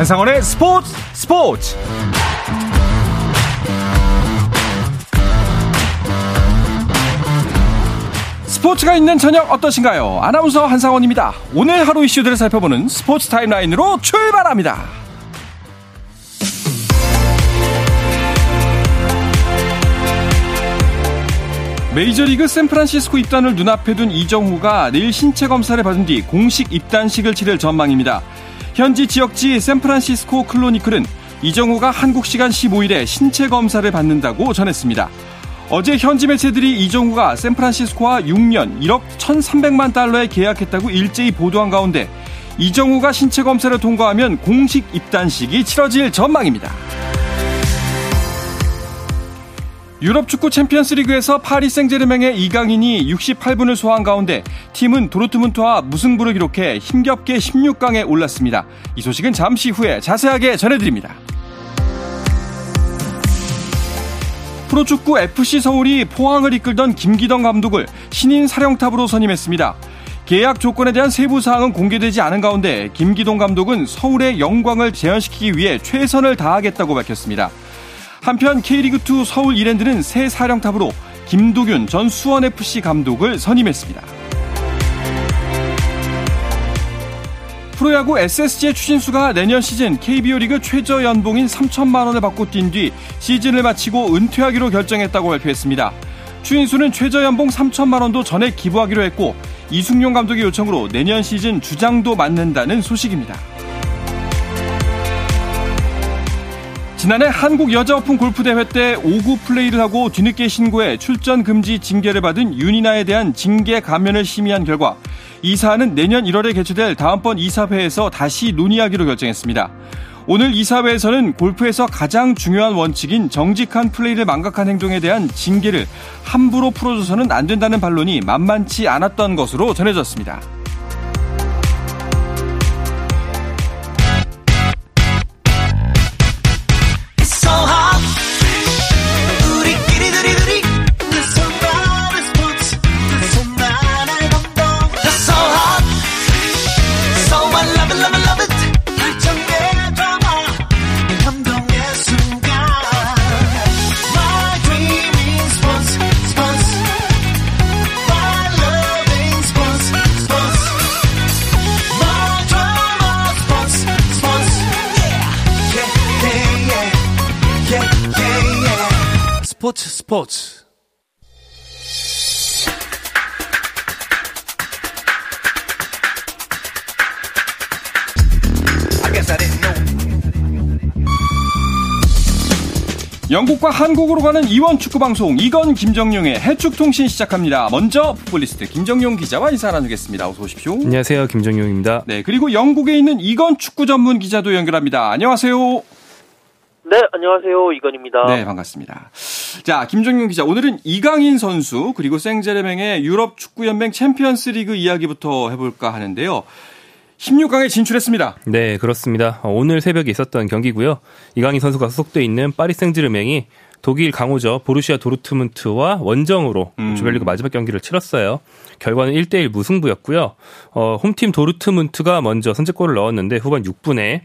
한상원의 스포츠 스포츠 스포츠가 있는 저녁 어떠신가요? 아나운서 한상원입니다. 오늘 하루 이슈들을 살펴보는 스포츠 타임라인으로 출발합니다. 메이저리그 샌프란시스코 입단을 눈앞에 둔 이정후가 내일 신체 검사를 받은 뒤 공식 입단식을 치를 전망입니다. 현지 지역지 샌프란시스코 크로니클은 이정후가 한국 시간 15일에 신체 검사를 받는다고 전했습니다. 어제 현지 매체들이 이정후가 샌프란시스코와 6년 1억 1,300만 달러에 계약했다고 일제히 보도한 가운데 이정후가 신체 검사를 통과하면 공식 입단식이 치러질 전망입니다. 유럽 축구 챔피언스 리그에서 파리 생제르맹의 이강인이 68분을 소화한 가운데 팀은 도르트문트와 무승부를 기록해 힘겹게 16강에 올랐습니다. 이 소식은 잠시 후에 자세하게 전해드립니다. 프로축구 FC 서울이 포항을 이끌던 김기덕 감독을 신인 사령탑으로 선임했습니다. 계약 조건에 대한 세부 사항은 공개되지 않은 가운데 김기동 감독은 서울의 영광을 재현시키기 위해 최선을 다하겠다고 밝혔습니다. 한편 K리그2 서울 이랜드는 새 사령탑으로 김도균 전 수원FC 감독을 선임했습니다. 프로야구 SSG의 추신수가 내년 시즌 KBO 리그 최저 연봉인 3천만 원을 받고 뛴 뒤 시즌을 마치고 은퇴하기로 결정했다고 발표했습니다. 추인수는 최저 연봉 3천만 원도 전액 기부하기로 했고 이승용 감독의 요청으로 내년 시즌 주장도 맡는다는 소식입니다. 지난해 한국 여자 오픈 골프 대회 때 5구 플레이를 하고 뒤늦게 신고해 출전 금지 징계를 받은 윤이나에 대한 징계 감면을 심의한 결과 이 사안은 내년 1월에 개최될 다음번 이사회에서 다시 논의하기로 결정했습니다. 오늘 이사회에서는 골프에서 가장 중요한 원칙인 정직한 플레이를 망각한 행동에 대한 징계를 함부로 풀어줘서는 안 된다는 반론이 만만치 않았던 것으로 전해졌습니다. 스포츠 영국과 한국으로 가는 이원 축구 방송 이건 김정용의 해축 통신 시작합니다. 먼저 풋볼리스트 김정용 기자와 인사 나누겠습니다. 어서 오십시오. 안녕하세요. 김정용입니다. 네, 그리고 영국에 있는 이건 축구 전문 기자도 연결합니다. 안녕하세요. 네, 안녕하세요. 이건입니다. 네, 반갑습니다. 자, 김정용 기자. 오늘은 이강인 선수 그리고 생제르맹의 유럽 축구 연맹 챔피언스 리그 이야기부터 해볼까 하는데요. 16강에 진출했습니다. 네, 그렇습니다. 오늘 새벽에 있었던 경기고요. 이강인 선수가 소속돼 있는 파리 생제르맹이 독일 강호죠 보루시아 도르트문트와 원정으로 음. 조별리그 마지막 경기를 치렀어요. 결과는 1대1 무승부였고요. 어, 홈팀 도르트문트가 먼저 선제골을 넣었는데 후반 6분에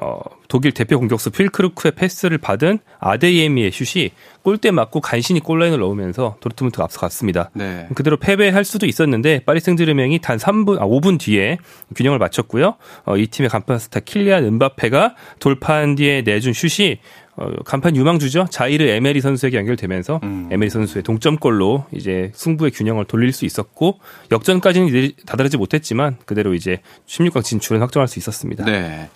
어, 독일 대표 공격수 퓔크루크의 패스를 받은 아데이에미의 슛이 골대 맞고 간신히 골라인을 넘으면서 도르트문트가 앞서갔습니다. 네. 그대로 패배할 수도 있었는데 파리 생제르맹이 단 3분 아 5분 뒤에 균형을 맞췄고요. 어, 이 팀의 간판 스타 킬리안 음바페가 돌파한 뒤에 내준 슛이 어, 간판 유망주죠. 자이르 에메리 선수에게 연결되면서 음. 에메리 선수의 동점골로 이제 승부의 균형을 돌릴 수 있었고 역전까지는 다다르지 못했지만 그대로 이제 16강 진출은 확정할 수 있었습니다. 네.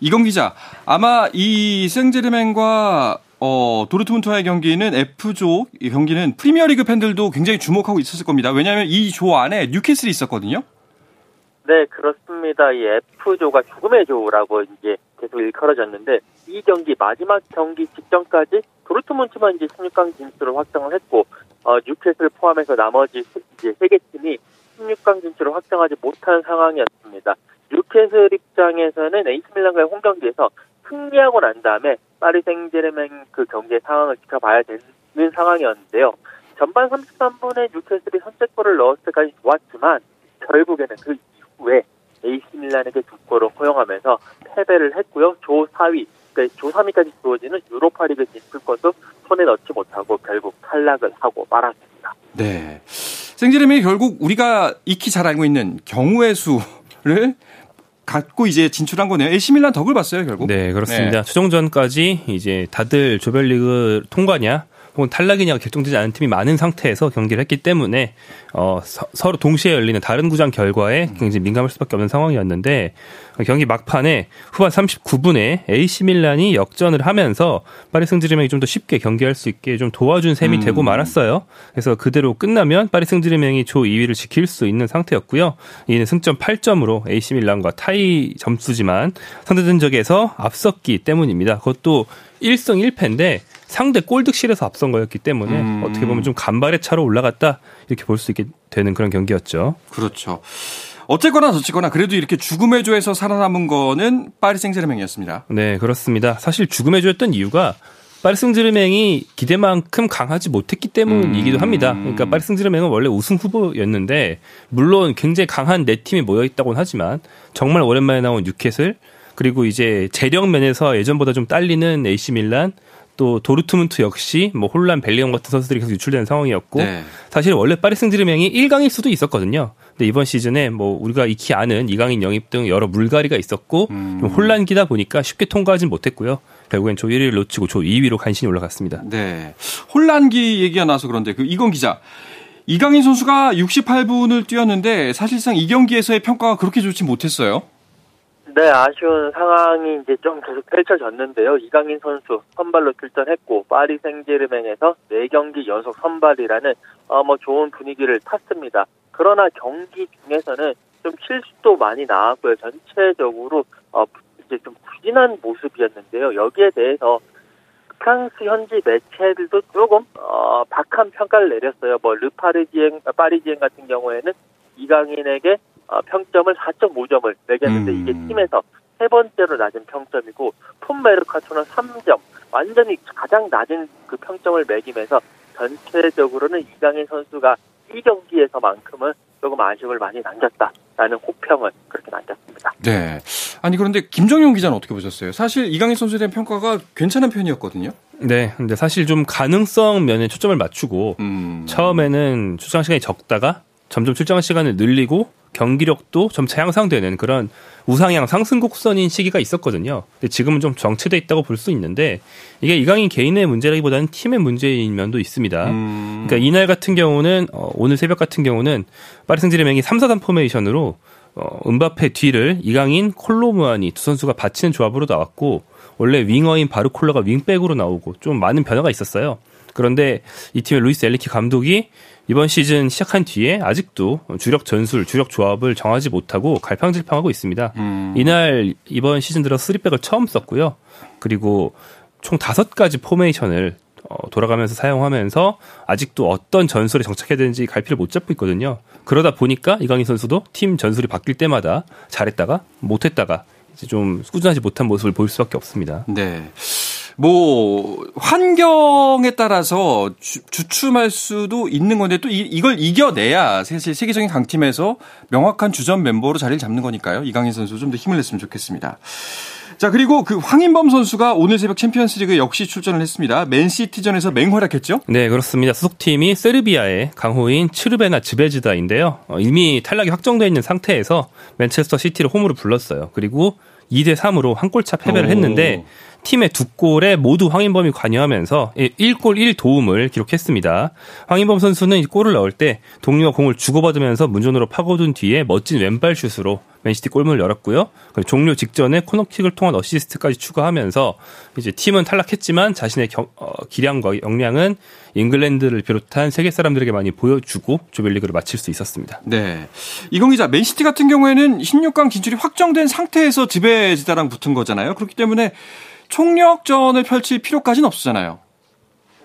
이건 기자, 아마 이 생제르맹과 어, 도르트문트와의 경기는 F조 경기는 프리미어리그 팬들도 굉장히 주목하고 있었을 겁니다. 왜냐하면 이 조 안에 뉴캐슬이 있었거든요. 네, 그렇습니다. 이 F조가 죽음의 조라고 이제 계속 일컬어졌는데 이 경기 마지막 경기 직전까지 도르트문트만 이제 16강 진출을 확정을 했고 어, 뉴캐슬 포함해서 나머지 이제 세 개 팀이 16강 진출을 확정하지 못한 상황이었습니다. 뉴캐슬 입장에서는 에이스밀란과의 홈 경기에서 승리하고 난 다음에 파리 생제르맹 그 경기의 상황을 지켜봐야 되는 상황이었는데요. 전반 33분에 뉴캐슬이 선제골을 넣었을 때까지 좋았지만 결국에는 그 이후에 AC 밀란에게 두 골을 허용하면서 패배를 했고요. 조 4위, 그러니까 조 3위까지 주어지는 유로파리그 진출권도 손에 넣지 못하고 결국 탈락을 하고 말았습니다. 네. 생제르맹이 결국 우리가 익히 잘 알고 있는 경우의 수를 갖고 이제 진출한 거네요. AC 밀란 덕을 봤어요, 결국. 네, 그렇습니다. 네. 최종전까지 이제 다들 조별리그 통과냐 혹은 탈락이냐가 결정되지 않은 팀이 많은 상태에서 경기를 했기 때문에 어, 서, 로 동시에 열리는 다른 구장 결과에 굉장히 민감할 수밖에 없는 상황이었는데 경기 막판에 후반 39분에 AC 밀란이 역전을 하면서 파리 승지르맹이 좀 더 쉽게 경기할 수 있게 좀 도와준 셈이 음. 되고 말았어요. 그래서 그대로 끝나면 파리 승지르맹이 조 2위를 지킬 수 있는 상태였고요. 이는 승점 8점으로 AC 밀란과 타이 점수지만 상대 전적에서 앞섰기 때문입니다. 그것도 1승 1패인데 상대 골득실에서 앞선 거였기 때문에 음. 어떻게 보면 좀 간발의 차로 올라갔다 이렇게 볼 수 있게 되는 그런 경기였죠. 그렇죠. 어쨌거나 저쨌거나 그래도 이렇게 죽음의 조에서 살아남은 거는 파리 생제르맹이었습니다. 네, 그렇습니다. 사실 죽음의 조였던 이유가 파리 생제르맹이 기대만큼 강하지 못했기 때문이기도 음. 합니다. 그러니까 파리 생제르맹은 원래 우승 후보였는데 물론 굉장히 강한 네 팀이 모여 있다고는 하지만 정말 오랜만에 나온 뉴캐슬 그리고 이제 재력 면에서 예전보다 좀 딸리는 AC 밀란 또 도르트문트 역시 뭐 혼란 벨리언 같은 선수들이 계속 유출되는 상황이었고 네. 사실 원래 파리 생제르맹이 1강일 수도 있었거든요. 근데 이번 시즌에 뭐 우리가 익히 아는 2강인 영입 등 여러 물갈이가 있었고 음. 좀 혼란기다 보니까 쉽게 통과하진 못했고요. 결국엔 조 1위를 놓치고 조 2위로 간신히 올라갔습니다. 네. 혼란기 얘기가 나서 그런데 그 이건 기자 이강인 선수가 68분을 뛰었는데 사실상 이 경기에서의 평가가 그렇게 좋지 못했어요. 네, 아쉬운 상황이 이제 좀 계속 펼쳐졌는데요. 이강인 선수 선발로 출전했고 파리 생제르맹에서 4경기 연속 선발이라는 어, 뭐 좋은 분위기를 탔습니다. 그러나 경기 중에서는 좀 실수도 많이 나왔고요. 전체적으로 어, 이제 좀 부진한 모습이었는데요. 여기에 대해서 프랑스 현지 매체들도 조금 어, 박한 평가를 내렸어요. 뭐 르파르지행, 파리지행 같은 경우에는 이강인에게 어, 평점을 4.5점을 매겼는데 음. 이게 팀에서 세 번째로 낮은 평점이고 폼메르카토는 3점 완전히 가장 낮은 그 평점을 매기면서 전체적으로는 이강인 선수가 이 경기에서만큼은 조금 아쉬움을 많이 남겼다라는 호평을 그렇게 남겼습니다. 네. 아니 그런데 김정용 기자는 어떻게 보셨어요? 사실 이강인 선수에 대한 평가가 괜찮은 편이었거든요. 네. 근데 사실 좀 가능성 면에 초점을 맞추고 음. 처음에는 출장 시간이 적다가 점점 출장 시간을 늘리고 경기력도 점차 향상되는 그런 우상향 상승 곡선인 시기가 있었거든요. 근데 지금은 좀 정체돼 있다고 볼 수 있는데 이게 이강인 개인의 문제라기보다는 팀의 문제인 면도 있습니다. 음. 그러니까 이날 같은 경우는 어, 오늘 새벽 같은 경우는 파리 생제르맹이 3-4-3 포메이션으로 어, 음바페 뒤를 이강인, 콜로무아니 두 선수가 받치는 조합으로 나왔고 원래 윙어인 바르콜라가 윙백으로 나오고 좀 많은 변화가 있었어요. 그런데 이 팀의 루이스 엔리케 감독이 이번 시즌 시작한 뒤에 아직도 주력 전술, 주력 조합을 정하지 못하고 갈팡질팡하고 있습니다. 음. 이날 이번 시즌 들어 스리백을 처음 썼고요. 그리고 총 다섯 가지 포메이션을 어, 돌아가면서 사용하면서 아직도 어떤 전술에 정착해야 되는지 갈피를 못 잡고 있거든요. 그러다 보니까 이강인 선수도 팀 전술이 바뀔 때마다 잘했다가 못했다가 이제 좀 꾸준하지 못한 모습을 보일 수밖에 없습니다. 네. 뭐 환경에 따라서 주, 주춤할 수도 있는 건데 또 이, 걸 이겨내야 사실 세계적인 강팀에서 명확한 주전 멤버로 자리를 잡는 거니까요. 이강인 선수 좀 더 힘을 냈으면 좋겠습니다. 자 그리고 그 황인범 선수가 오늘 새벽 챔피언스리그 역시 출전을 했습니다. 맨시티전에서 맹활약했죠? 네 그렇습니다. 소속팀이 세르비아의 강호인 츠르베나 즈베즈다인데요. 어, 이미 탈락이 확정되어 있는 상태에서 맨체스터 시티를 홈으로 불렀어요. 그리고 2대 3으로 한 골차 패배를 했는데 팀의 두 골에 모두 황인범이 관여하면서 1골 1도움을 기록했습니다. 황인범 선수는 골을 넣을 때 동료와 공을 주고받으면서 문전으로 파고든 뒤에 멋진 왼발 슛으로 맨시티 골문을 열었고요. 종료 직전에 코너킥을 통한 어시스트까지 추가하면서 이제 팀은 탈락했지만 자신의 경, 어, 기량과 역량은 잉글랜드를 비롯한 세계 사람들에게 많이 보여주고 조별리그를 마칠 수 있었습니다. 네. 이건 기자, 맨시티 같은 경우에는 16강 진출이 확정된 상태에서 지배지다랑 붙은 거잖아요. 그렇기 때문에 총력전을 펼칠 필요까지는 없잖아요.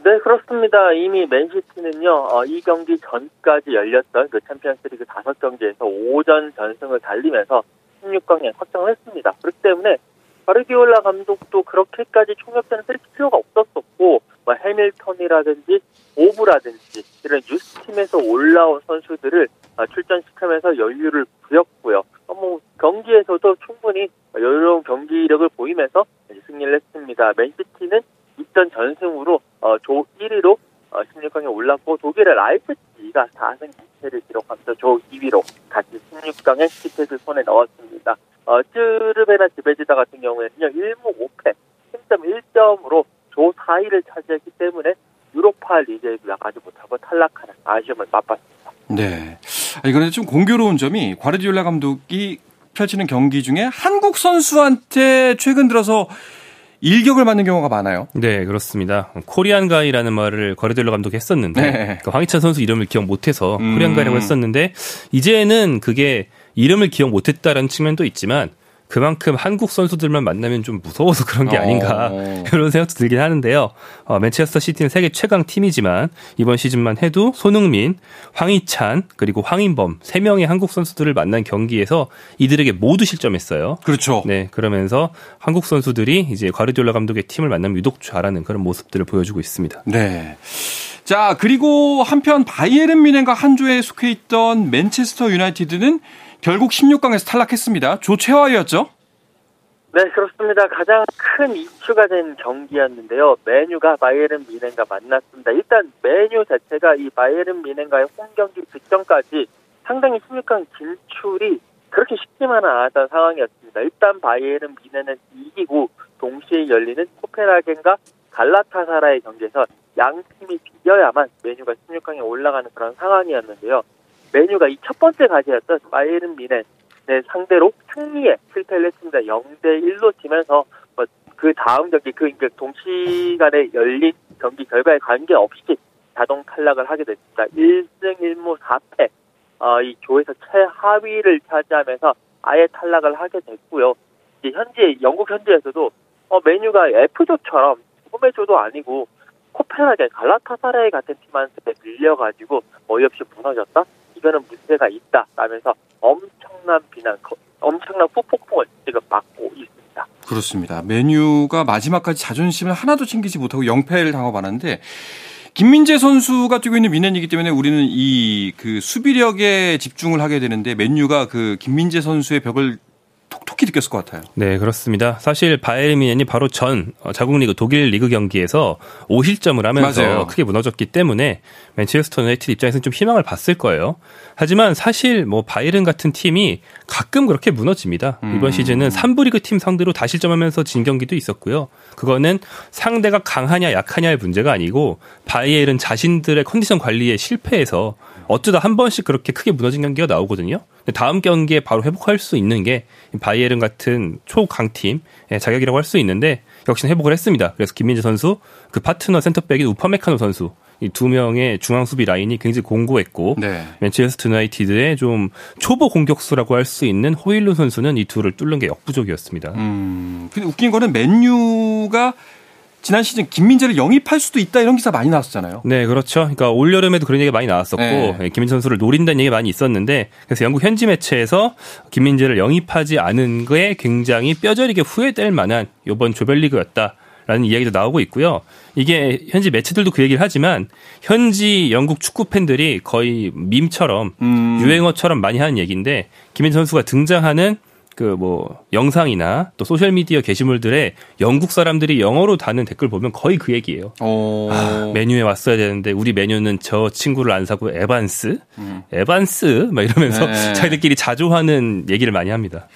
네, 그렇습니다. 이미 맨시티는요, 어, 이 경기 전까지 열렸던 그 챔피언스리그 다섯 경기에서 5전 전승을 달리면서 16강에 확정을 했습니다. 그렇기 때문에 과르디올라 감독도 그렇게까지 총력전을 펼칠 필요가 없었었고, 뭐 해밀턴이라든지 보브라든지 이런 유스팀에서 올라온 선수들을 어, 출전시키면서 여유를 부렸고요. 뭐 경기에서도 충분히 여유로운 경기력을 보이면서 승리를 했습니다. 맨시티는 6전 전승으로 어, 조 1위로 어, 16강에 올랐고 독일의 라이프치히가 4승 2패를 기록하면서 조 2위로 같이 16강에 티켓을 손에 넣었습니다. 어, 쯔르베나 지베지다 같은 경우에는요 1무 5패 승점 1점으로 조 4위를 차지했기 때문에 유로파 리그에 나가지 못하고 탈락하는 아쉬움을 맛봤습니다. 네. 아니, 그런데 좀 공교로운 점이 과르디올라 감독이 펼치는 경기 중에 한국 선수한테 최근 들어서 일격을 맞는 경우가 많아요. 네, 그렇습니다. 코리안 가이라는 말을 거르델로 감독이 했었는데 네. 그 황희찬 선수 이름을 기억 못해서 음. 코리안 가이라고 했었는데 이제는 그게 이름을 기억 못했다라는 측면도 있지만 그만큼 한국 선수들만 만나면 좀 무서워서 그런 게 아닌가 어. 그런 생각도 들긴 하는데요. 어, 맨체스터 시티는 세계 최강 팀이지만 이번 시즌만 해도 손흥민, 황희찬 그리고 황인범 세 명의 한국 선수들을 만난 경기에서 이들에게 모두 실점했어요. 그렇죠. 네, 그러면서 한국 선수들이 이제 과르디올라 감독의 팀을 만나면 유독 잘하는 그런 모습들을 보여주고 있습니다. 네. 자, 그리고 한편 바이에른 미넨과 한 조에 속해 있던 맨체스터 유나이티드는 결국 16강에서 탈락했습니다. 조 최하위였죠? 네, 그렇습니다. 가장 큰 이슈가 된 경기였는데요. 메뉴가 바이에른 미넨과 만났습니다. 일단 메뉴 자체가 이 바이에른 미넨과의 홈 경기 직전까지 상당히 16강 진출이 그렇게 쉽지만은 않았던 상황이었습니다. 일단 바이에른 미넨은 이기고 동시에 열리는 코펜하겐과 갈라타사라의 경기에서 양 팀이 비겨야만 메뉴가 16강에 올라가는 그런 상황이었는데요. 메뉴가 이 첫 번째 가지였던 바이에른 미넨 네, 상대로 승리에 실패를 했습니다. 0대 1로 지면서 뭐 그 다음 경기 그 동시간에 열린 경기 결과에 관계없이 자동 탈락을 하게 됐습니다. 1승 1무 4패 어, 이 조에서 최하위를 차지하면서 아예 탈락을 하게 됐고요. 현재 영국 현지에서도 어, 메뉴가 F조처럼 소매조도 아니고 코펜하겐 갈라타사라이 같은 팀한테 밀려가지고 어이없이 무너졌다. 이거는 문제가 있다. 라면서 엄청난 비난, 거- 엄청난 후폭풍을 지금 맞고 있습니다. 그렇습니다. 메뉴가 마지막까지 자존심을 하나도 챙기지 못하고 0패를 당하고 말았는데 김민재 선수가 뛰고 있는 미넨이기 때문에 우리는 이 그 수비력에 집중을 하게 되는데 맨유가 그 김민재 선수의 벽을 톡톡히 느꼈을 것 같아요. 네, 그렇습니다. 사실 바이에른 뮌헨이 바로 전 어, 자국 리그 독일 리그 경기에서 5실점을 하면서 맞아요. 크게 무너졌기 때문에 맨체스터 유나이티드 입장에서는 좀 희망을 봤을 거예요. 하지만 사실 뭐 바이에른 같은 팀이 가끔 그렇게 무너집니다. 음. 이번 시즌은 3부 리그 팀 상대로 다실점하면서 진 경기도 있었고요. 그거는 상대가 강하냐 약하냐의 문제가 아니고 바이에른 자신들의 컨디션 관리에 실패해서 어쩌다 한 번씩 그렇게 크게 무너진 경기가 나오거든요. 근데 다음 경기에 바로 회복할 수 있는 게 바이에른 같은 초강팀의 자격이라고 할 수 있는데 역시나 회복을 했습니다. 그래서 김민재 선수, 그 파트너 센터백인 우파메카노 선수 이 두 명의 중앙 수비 라인이 굉장히 공고했고 네. 맨체스터 유나이티드의 좀 초보 공격수라고 할 수 있는 호일루 선수는 이 둘을 뚫는 게 역부족이었습니다. 음. 근데 웃긴 거는 맨유가 지난 시즌 김민재를 영입할 수도 있다 이런 기사 많이 나왔었잖아요. 네, 그렇죠. 그러니까 올 여름에도 그런 얘기가 많이 나왔었고 네. 예, 김민재 선수를 노린다는 얘기가 많이 있었는데 그래서 영국 현지 매체에서 김민재를 영입하지 않은 거에 굉장히 뼈저리게 후회될 만한 이번 조별리그였다. 라는 이야기도 나오고 있고요. 이게 현지 매체들도 그 얘기를 하지만 현지 영국 축구 팬들이 거의 밈처럼 음. 유행어처럼 많이 하는 얘기인데 김민재 선수가 등장하는 그 뭐 영상이나 또 소셜 미디어 게시물들에 영국 사람들이 영어로 다는 댓글 보면 거의 그 얘기예요. 어. 아, 맨유에 왔어야 되는데 우리 맨유는 저 친구를 안 사고 에반스, 에반스 막 이러면서 음. 네. 자기들끼리 자조하는 얘기를 많이 합니다.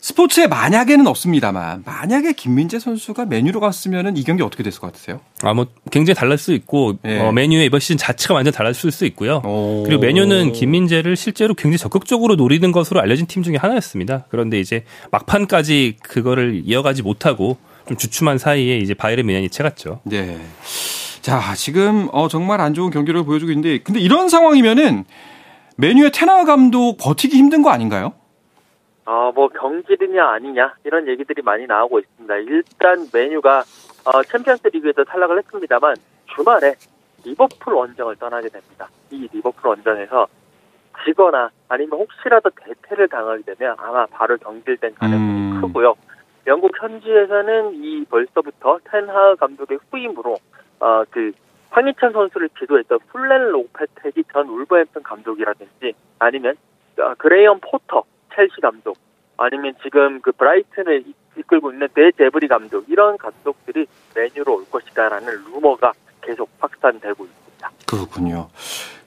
스포츠에 만약에는 없습니다만 만약에 김민재 선수가 맨유로 갔으면은 이 경기 어떻게 됐을 것 같으세요? 아 뭐 굉장히 달랄 수 있고 예. 어, 메뉴의 이번 시즌 자체가 완전 달랐을 수 있고요. 오. 그리고 메뉴는 김민재를 실제로 굉장히 적극적으로 노리는 것으로 알려진 팀 중에 하나였습니다. 그런데 이제 막판까지 그거를 이어가지 못하고 좀 주춤한 사이에 이제 바이에른 미넨이 채갔죠. 네. 자, 지금 어 정말 안 좋은 경기를 보여주고 있는데 근데 이런 상황이면은 맨유의 텐하흐 감독 버티기 힘든 거 아닌가요? 어, 뭐 경질이냐 아니냐 이런 얘기들이 많이 나오고 있습니다. 일단 맨유가 어, 챔피언스 리그에도 탈락을 했습니다만 주말에 리버풀 원정을 떠나게 됩니다. 이 리버풀 원정에서 지거나 아니면 혹시라도 대패를 당하게 되면 아마 바로 경질될 가능성이 음. 크고요. 영국 현지에서는 이 벌써부터 텐하흐 감독의 후임으로 어, 그 황희찬 선수를 지도했던 훌렌 로페테기 전 울버햄튼 감독이라든지 아니면 어, 그레이엄 포터 첼시 감독 아니면 지금 그 브라이튼을 이- 이끌고 있는 데 제르비 감독 이런 감독들이 맨유로 올 것이다라는 루머가 계속 확산되고 있습니다. 그렇군요.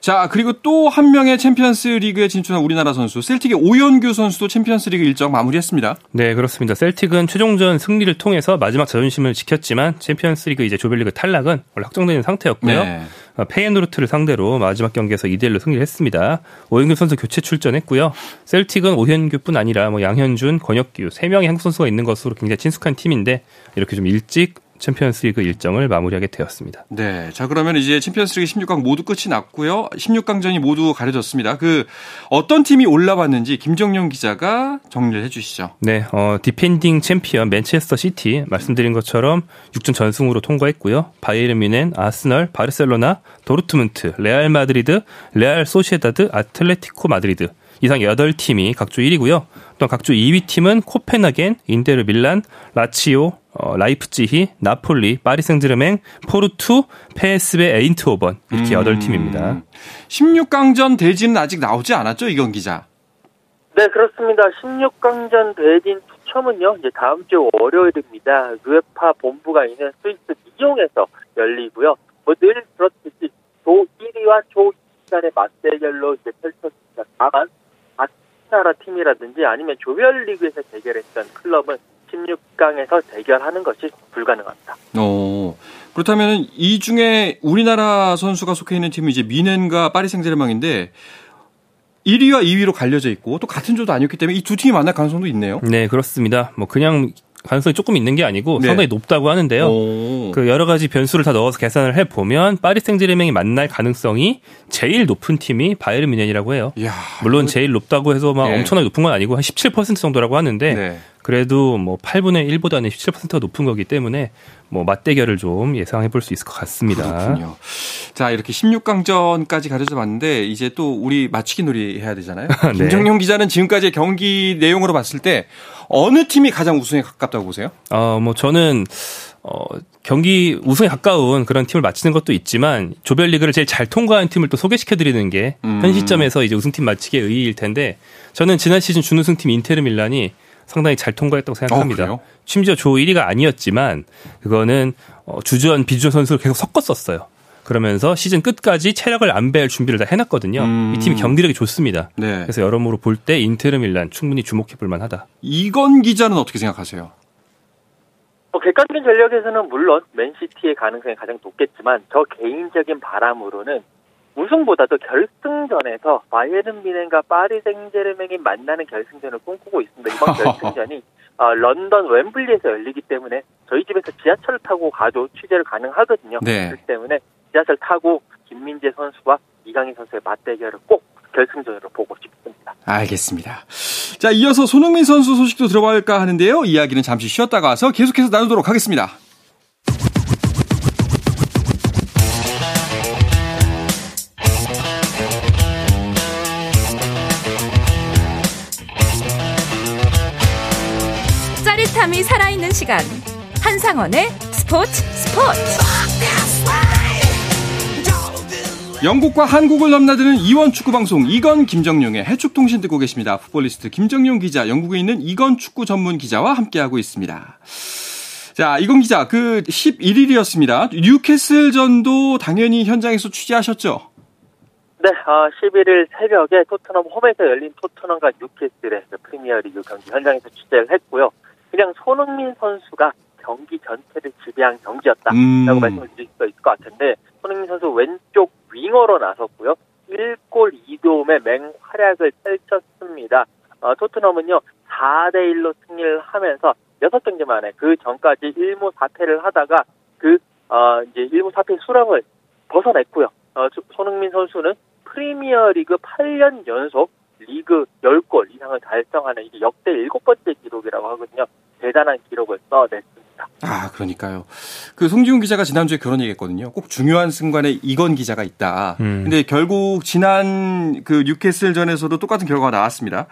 자, 그리고 또 한 명의 챔피언스 리그에 진출한 우리나라 선수, 셀틱의 오현규 선수도 챔피언스 리그 일정 마무리했습니다. 네, 그렇습니다. 셀틱은 최종전 승리를 통해서 마지막 자존심을 지켰지만 챔피언스 리그 이제 조별리그 탈락은 원래 확정된 상태였고요. 네. 어, 페예노르트를 상대로 마지막 경기에서 2대1로 승리를 했습니다. 오현규 선수 교체 출전했고요. 셀틱은 오현규뿐 아니라 뭐 양현준, 권혁규 3명의 한국 선수가 있는 것으로 굉장히 친숙한 팀인데 이렇게 좀 일찍 챔피언스리그 일정을 마무리하게 되었습니다. 네, 자 그러면 이제 챔피언스리그 16강 모두 끝이 났고요. 16강전이 모두 가려졌습니다. 그 어떤 팀이 올라왔는지 김정용 기자가 정리를 해주시죠. 네, 어, 디펜딩 챔피언 맨체스터 시티 말씀드린 것처럼 6전 전승으로 통과했고요. 바이에른 뮌헨, 아스널, 바르셀로나, 도르트문트, 레알 마드리드, 레알 소시에다드, 아틀레티코 마드리드 이상 8팀이 각조 1위고요. 또 각조 2위 팀은 코펜하겐, 인테르 밀란, 라치오, 어, 라이프치히, 나폴리, 파리 생제르맹, 포르투, 페스베 에인트호번 이렇게 음. 8팀입니다. 16강전 대진은 아직 나오지 않았죠, 이건 기자? 네, 그렇습니다. 16강전 대진 추첨은요, 이제 다음 주 월요일입니다. 유에파 본부가 있는 스위스 미용에서 열리고요. 뭐 늘 그렇듯이 조 1위와 조 2위 간의 맞대결로 이제 펼쳐집니다. 다만 우리나라 팀이라든지 아니면 조별리그에서 대결했던 클럽은 16강에서 대결하는 것이 불가능합니다. 어, 그렇다면 이 중에 우리나라 선수가 속해 있는 팀은 이제 미넨과 파리 생제르맹인데 1위와 2위로 갈려져 있고 또 같은 조도 아니었기 때문에 이 두 팀이 만날 가능성도 있네요. 네, 그렇습니다. 뭐 그냥 가능성이 조금 있는 게 아니고 네. 상당히 높다고 하는데요. 오. 그 여러 가지 변수를 다 넣어서 계산을 해 보면 파리 생제르맹이 만날 가능성이 제일 높은 팀이 바이에른 뮌헨이라고 해요. 이야, 물론 제일 높다고 해서 막 네. 엄청나게 높은 건 아니고 한 17% 정도라고 하는데 네. 그래도 뭐 8분의 1보다는 17%가 높은 거기 때문에 뭐 맞대결을 좀 예상해 볼 수 있을 것 같습니다. 그렇군요. 자, 이렇게 16강전까지 가려져 봤는데 이제 또 우리 맞추기 놀이 해야 되잖아요. 네. 김정용 기자는 지금까지의 경기 내용으로 봤을 때 어느 팀이 가장 우승에 가깝다고 보세요? 어, 뭐 저는 어, 경기 우승에 가까운 그런 팀을 맞히는 것도 있지만 조별리그를 제일 잘 통과한 팀을 또 소개시켜 드리는 게현 음. 시점에서 이제 우승팀 맞히기의 의의일 텐데 저는 지난 시즌 준우승팀 인테르 밀란이 상당히 잘 통과했다고 생각합니다. 어, 심지어 조 1위가 아니었지만 그거는 어, 주전 비주전 선수를 계속 섞었었어요. 그러면서 시즌 끝까지 체력을 안 배할 준비를 다 해놨거든요. 음. 이 팀이 경기력이 좋습니다. 네. 그래서 여러모로 볼 때 인테르 밀란 충분히 주목해 볼 만하다. 이건 기자는 어떻게 생각하세요? 뭐 객관적인 전력에서는 물론 맨시티의 가능성이 가장 높겠지만 저 개인적인 바람으로는 우승보다도 결승전에서 바이에른 미넨과 파리 생제르맹이 만나는 결승전을 꿈꾸고 있습니다. 이번 결승전이 어, 런던 웸블리에서 열리기 때문에 저희 집에서 지하철을 타고 가도 취재를 가능하거든요. 네. 그렇기 때문에 지하철 타고 김민재 선수와 이강인 선수의 맞대결을 꼭 결승전으로 보고 싶습니다. 알겠습니다. 자, 이어서 손흥민 선수 소식도 들어볼까 하는데요. 이야기는 잠시 쉬었다가 와서 계속해서 나누도록 하겠습니다. 시간. 한상원의 스포츠 스포츠. 영국과 한국을 넘나드는 이원 축구 방송 이건 김정용의 해축 통신 듣고 계십니다. 풋볼리스트 김정용 기자, 영국에 있는 이건 축구 전문 기자와 함께하고 있습니다. 자, 이건 기자, 그 11일이었습니다. 뉴캐슬전도 당연히 현장에서 취재하셨죠? 네, 어, 11일 새벽에 토트넘 홈에서 열린 토트넘과 뉴캐슬의 그 프리미어리그 경기 현장에서 취재를 했고요. 그냥 손흥민 선수가 경기 전체를 지배한 경기였다라고 음. 말씀을 드릴 수 있을 것 같은데 손흥민 선수 왼쪽 윙어로 나섰고요. 1골 2도움의 맹활약을 펼쳤습니다. 어, 토트넘은요 4대 1로 승리를 하면서 6경기 만에 그 전까지 1무 4패를 하다가 그 어, 이제 1무 4패 수렁을 벗어냈고요. 어, 손흥민 선수는 프리미어리그 8년 연속 리그 10골 이상을 달성하는 이게 역대 7번째 기록이라고 하거든요. 대단한 기록을 써냈습니다. 아, 그러니까요. 그 송지훈 기자가 지난주에 그런 얘기 했거든요. 꼭 중요한 순간에 이건 기자가 있다. 음. 근데 결국 지난 그 뉴캐슬전에서도 똑같은 결과가 나왔습니다.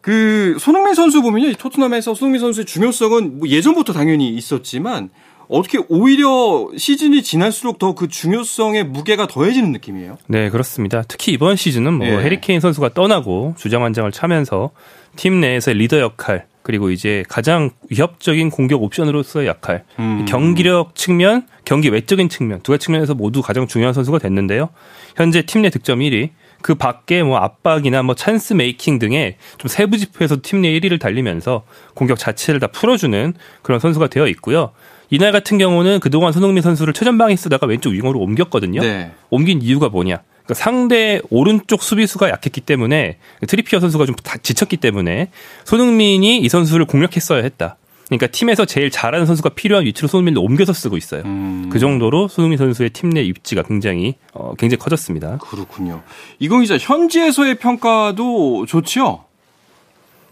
그 손흥민 선수 보면요. 토트넘에서 손흥민 선수의 중요성은 뭐 예전부터 당연히 있었지만 어떻게 오히려 시즌이 지날수록 더 그 중요성의 무게가 더해지는 느낌이에요? 네, 그렇습니다. 특히 이번 시즌은 뭐 예. 해리케인 선수가 떠나고 주장 완장을 차면서 팀 내에서의 리더 역할 그리고 이제 가장 위협적인 공격 옵션으로서의 역할, 음. 경기력 측면, 경기 외적인 측면 두 가지 측면에서 모두 가장 중요한 선수가 됐는데요. 현재 팀 내 득점 1위, 그 밖에 뭐 압박이나 뭐 찬스 메이킹 등의 좀 세부 지표에서 팀 내 1위를 달리면서 공격 자체를 다 풀어주는 그런 선수가 되어 있고요. 이날 같은 경우는 그동안 손흥민 선수를 최전방에 쓰다가 왼쪽 윙어로 옮겼거든요. 네. 옮긴 이유가 뭐냐? 그러니까 상대 오른쪽 수비수가 약했기 때문에 트리피어 선수가 좀 다 지쳤기 때문에 손흥민이 이 선수를 공략했어야 했다. 그러니까 팀에서 제일 잘하는 선수가 필요한 위치로 손흥민을 옮겨서 쓰고 있어요. 음. 그 정도로 손흥민 선수의 팀 내 입지가 굉장히 어, 굉장히 커졌습니다. 그렇군요. 이건 기자 현지에서의 평가도 좋지요.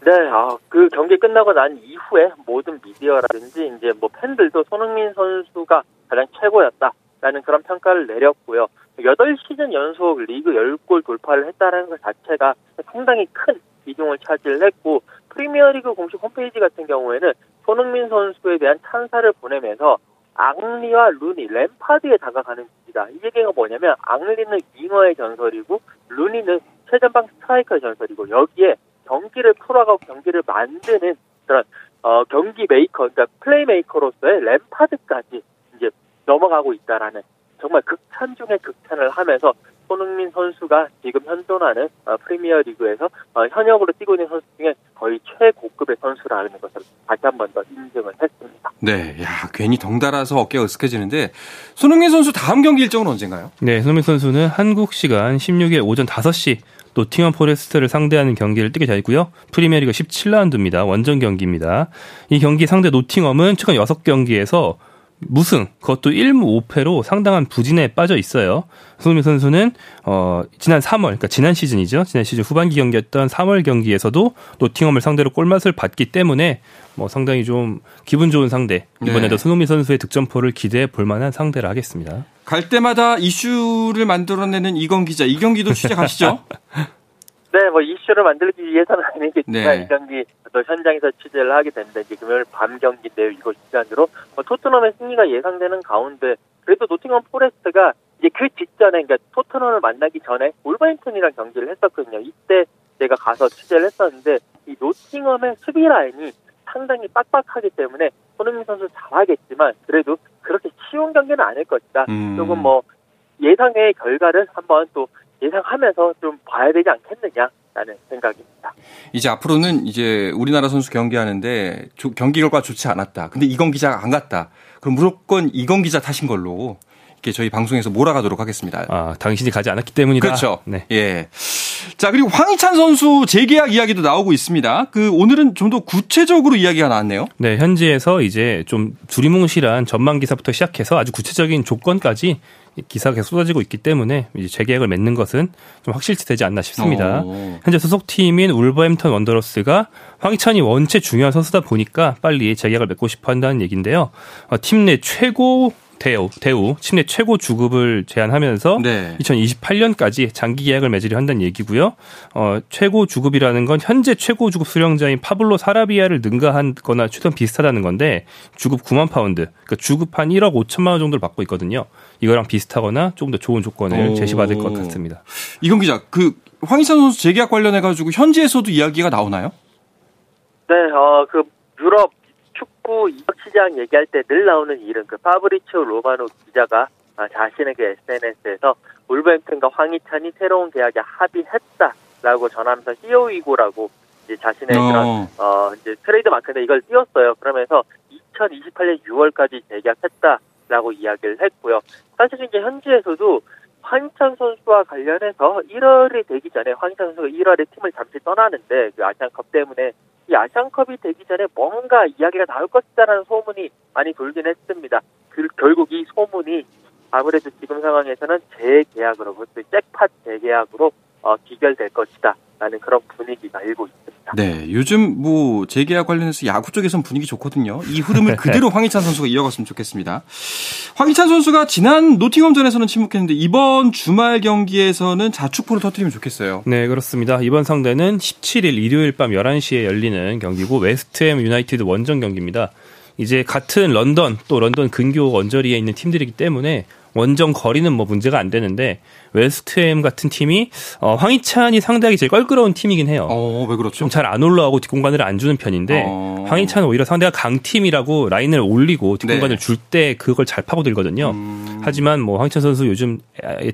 네, 아, 그 경기 끝나고 난 이후에 모든 미디어라든지 이제 뭐 팬들도 손흥민 선수가 가장 최고였다라는 그런 평가를 내렸고요. 8시즌 연속 리그 10골 돌파를 했다는 것 자체가 상당히 큰 비중을 차지했고 프리미어리그 공식 홈페이지 같은 경우에는 손흥민 선수에 대한 찬사를 보내면서 앙리와 루니, 램파드에 다가가는 중이다. 이 얘기가 뭐냐면 앙리는 윙어의 전설이고 루니는 최전방 스트라이커의 전설이고 여기에 경기를 풀어가고 경기를 만드는 그런 어, 경기 메이커, 그러니까 플레이메이커로서의 램파드까지 이제 넘어가고 있다라는 정말 극찬 중에 극찬을 하면서 손흥민 선수가 지금 현존하는 어, 프리미어 리그에서 어, 현역으로 뛰고 있는 선수 중에 거의 최고급의 선수라는 것을 다시 한 번 더 인증을 했습니다. 네, 야 괜히 덩달아서 어깨가 으쓱해지는데 손흥민 선수 다음 경기 일정은 언젠가요? 네, 손흥민 선수는 한국 시간 16일 오전 5시 노팅엄 포레스트를 상대하는 경기를 뛰게 되고요. 프리미어리그 17라운드입니다. 원정 경기입니다. 이 경기 상대 노팅엄은 최근 6경기에서 무승, 그것도 1무 5패로 상당한 부진에 빠져 있어요. 손흥민 선수는 어 지난 3월, 그러니까 지난 시즌이죠. 지난 시즌 후반기 경기였던 3월 경기에서도 노팅엄을 상대로 골맛을 봤기 때문에 뭐 상당히 좀 기분 좋은 상대. 이번에도 네. 손흥민 선수의 득점포를 기대해 볼 만한 상대라 하겠습니다. 갈 때마다 이슈를 만들어내는 이건 기자 이 경기도 취재 가시죠? 네, 뭐 이슈를 만들기 위해서는 아니겠지만 네. 이 경기 또 현장에서 취재를 하게 됐는데 이제 금요일 밤 경기인데요. 여기 시간으로 뭐 토트넘의 승리가 예상되는 가운데 그래도 노팅엄 포레스트가 이제 그 직전에 그러니까 토트넘을 만나기 전에 울버햄튼이랑 경기를 했었거든요. 이때 제가 가서 취재를 했었는데 이 노팅엄의 수비 라인이 상당히 빡빡하기 때문에 손흥민 선수 잘하겠지만 그래도 그렇게 쉬운 경기는 아닐 것이다. 음. 조금 뭐 예상의 결과를 한번 또 예상하면서 좀 봐야 되지 않겠느냐라는 생각입니다. 이제 앞으로는 이제 우리나라 선수 경기하는데 조- 경기 결과 좋지 않았다. 근데 이건 기자가 안 갔다. 그럼 무조건 이건 기자 탓인 걸로 이렇게 저희 방송에서 몰아가도록 하겠습니다. 아, 당신이 가지 않았기 때문이다. 그렇죠. 네. 예. 자, 그리고 황희찬 선수 재계약 이야기도 나오고 있습니다. 그 오늘은 좀 더 구체적으로 이야기가 나왔네요. 네, 현지에서 이제 좀 두리뭉실한 전망 기사부터 시작해서 아주 구체적인 조건까지 기사가 계속 쏟아지고 있기 때문에 이제 재계약을 맺는 것은 좀 확실치 되지 않나 싶습니다. 오. 현재 소속팀인 울버햄턴 원더러스가 황희찬이 원체 중요한 선수다 보니까 빨리 재계약을 맺고 싶어 한다는 얘기인데요. 어, 팀내 최고 대우, 대우, 팀내 최고 주급을 제안하면서 네. 2028년까지 장기 계약을 맺으려 한다는 얘기고요. 어, 최고 주급이라는 건 현재 최고 주급 수령자인 파블로 사라비아를 능가하거나 최소한 비슷하다는 건데 주급 9만 파운드, 그러니까 주급 한 1억 5천만 원 정도를 받고 있거든요. 이거랑 비슷하거나 조금 더 좋은 조건을 오. 제시받을 것 같습니다. 이건 기자, 그 황희찬 선수 재계약 관련해 가지고 현지에서도 이야기가 나오나요? 네, 어, 그 유럽 축구 이적 시장 얘기할 때 늘 나오는 이름, 그 파브리치오 로마노 기자가 아, 자신의 그 SNS에서 울버햄튼과 황희찬이 새로운 계약에 합의했다라고 전하면서 히어위고라고 이제 자신의 어. 그런 어 이제 트레이드 마크인데 이걸 띄웠어요. 그러면서 2028년 6월까지 재계약했다라고 이야기를 했고요. 사실 이제 현지에서도 황희찬 선수와 관련해서 1월이 되기 전에 황희찬 선수가 1월에 팀을 잠시 떠나는데 그 아시안컵 때문에 이 아시안컵이 되기 전에 뭔가 이야기가 나올 것이다라는 소문이 많이 돌긴 했습니다. 그, 결국 이 소문이 아무래도 지금 상황에서는 재계약으로 그것도 잭팟 재계약으로 어, 귀결될 것이다라는 그런 분위기가 일고 있습니다. 네, 요즘 뭐 재계약 관련해서 야구 쪽에선 분위기 좋거든요. 이 흐름을 그대로 황희찬 선수가 이어갔으면 좋겠습니다. 황희찬 선수가 지난 노팅엄전에서는 침묵했는데 이번 주말 경기에서는 자축포를 터뜨리면 좋겠어요. 네, 그렇습니다. 이번 상대는 17일 일요일 밤 11시에 열리는 경기고 웨스트햄 유나이티드 원정 경기입니다. 이제 같은 런던 또 런던 근교 언저리에 있는 팀들이기 때문에 원정 거리는 뭐 문제가 안 되는데 웨스트햄 같은 팀이 어, 황희찬이 상대하기 제일 껄끄러운 팀이긴 해요. 어, 왜 그렇죠? 좀 잘 안 올라오고 뒷공간을 안 주는 편인데 어. 황희찬은 오히려 상대가 강팀이라고 라인을 올리고 뒷공간을 네. 줄때 그걸 잘 파고들거든요. 음. 하지만 뭐 황희찬 선수 요즘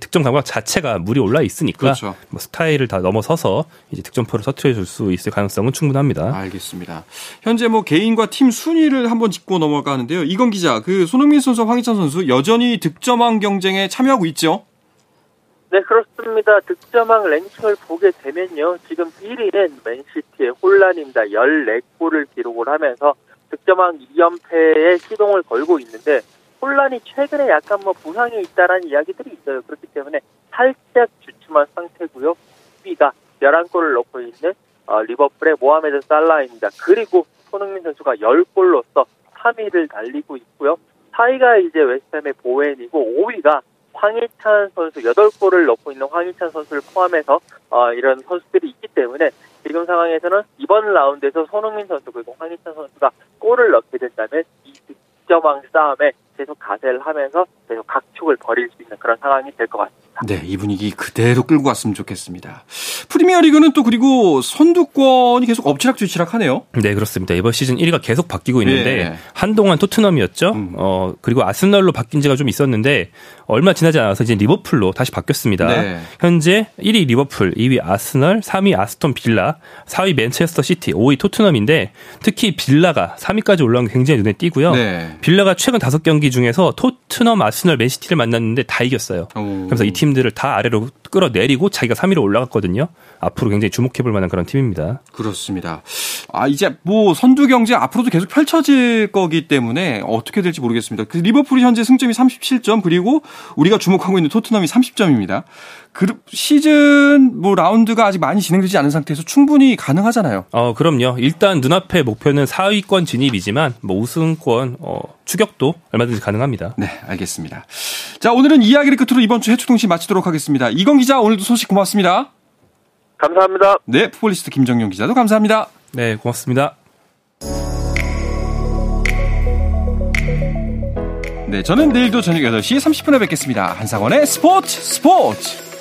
득점 감각 자체가 물이 올라 있으니까 그렇죠. 뭐 스타일을 다 넘어서서 이제 득점포를 터트려 줄 수 있을 가능성은 충분합니다. 알겠습니다. 현재 뭐 개인과 팀 순위를 한번 짚고 넘어가는데요. 이건 기자, 그 손흥민 선수, 황희찬 선수 여전히 득점왕 경쟁에 참여하고 있죠. 네, 그렇습니다. 득점왕 랭킹을 보게 되면요. 지금 1위는 맨시티의 혼란입니다. 14골을 기록을 하면서 득점왕 2연패에 시동을 걸고 있는데 혼란이 최근에 약간 뭐 부상이 있다라는 이야기들이 있어요. 그렇기 때문에 살짝 주춤한 상태고요. 2위가 11골을 넣고 있는 어, 리버풀의 모하메드 살라입니다. 그리고 손흥민 선수가 10골로서 3위를 달리고 있고요. 4위가 이제 웨스트햄의 보웬이고 5위가 황희찬 선수 8골을 넣고 있는 황희찬 선수를 포함해서 어, 이런 선수들이 있기 때문에 지금 상황에서는 이번 라운드에서 손흥민 선수 그리고 황희찬 선수가 골을 넣게 된다면 이 득점왕 싸움에 계속 가세를 하면서 계속 각축을 벌일 수 있는 그런 상황이 될 것 같습니다. 네, 이 분위기 그대로 끌고 갔으면 좋겠습니다. 프리미어 리그는 또 그리고 선두권이 계속 엎치락뒤치락 하네요. 네, 그렇습니다. 이번 시즌 1위가 계속 바뀌고 있는데 예. 한동안 토트넘이었죠. 음. 어, 그리고 아스널로 바뀐 지가 좀 있었는데 얼마 지나지 않아서 이제 리버풀로 다시 바뀌었습니다. 네. 현재 1위 리버풀, 2위 아스널, 3위 아스톤 빌라, 4위 맨체스터 시티, 5위 토트넘인데 특히 빌라가 3위까지 올라온 게 굉장히 눈에 띄고요. 네. 빌라가 최근 5경기 중에서 토트넘, 아스널, 맨시티를 만났는데 다 이겼어요. 오. 그래서 이 팀들을 다 아래로 끌어내리고 자기가 3위로 올라갔거든요. 앞으로 굉장히 주목해볼 만한 그런 팀입니다. 그렇습니다. 아, 이제 뭐 선두 경쟁 앞으로도 계속 펼쳐질 거기 때문에 어떻게 될지 모르겠습니다. 그 리버풀이 현재 승점이 37점 그리고 우리가 주목하고 있는 토트넘이 30점입니다. 그 시즌 뭐 라운드가 아직 많이 진행되지 않은 상태에서 충분히 가능하잖아요. 어, 그럼요. 일단 눈앞의 목표는 4위권 진입이지만 뭐 우승권 어, 추격도 얼마든지 가능합니다. 네, 알겠습니다. 자, 오늘은 이야기를 끝으로 이번 주 해추통신 마치도록 하겠습니다. 이건 기자 오늘도 소식 고맙습니다. 감사합니다. 네, 풋볼리스트 김정용 기자도 감사합니다. 네, 고맙습니다. 네, 저는 내일도 저녁 8시 30분에 뵙겠습니다. 한상원의 스포츠 스포츠!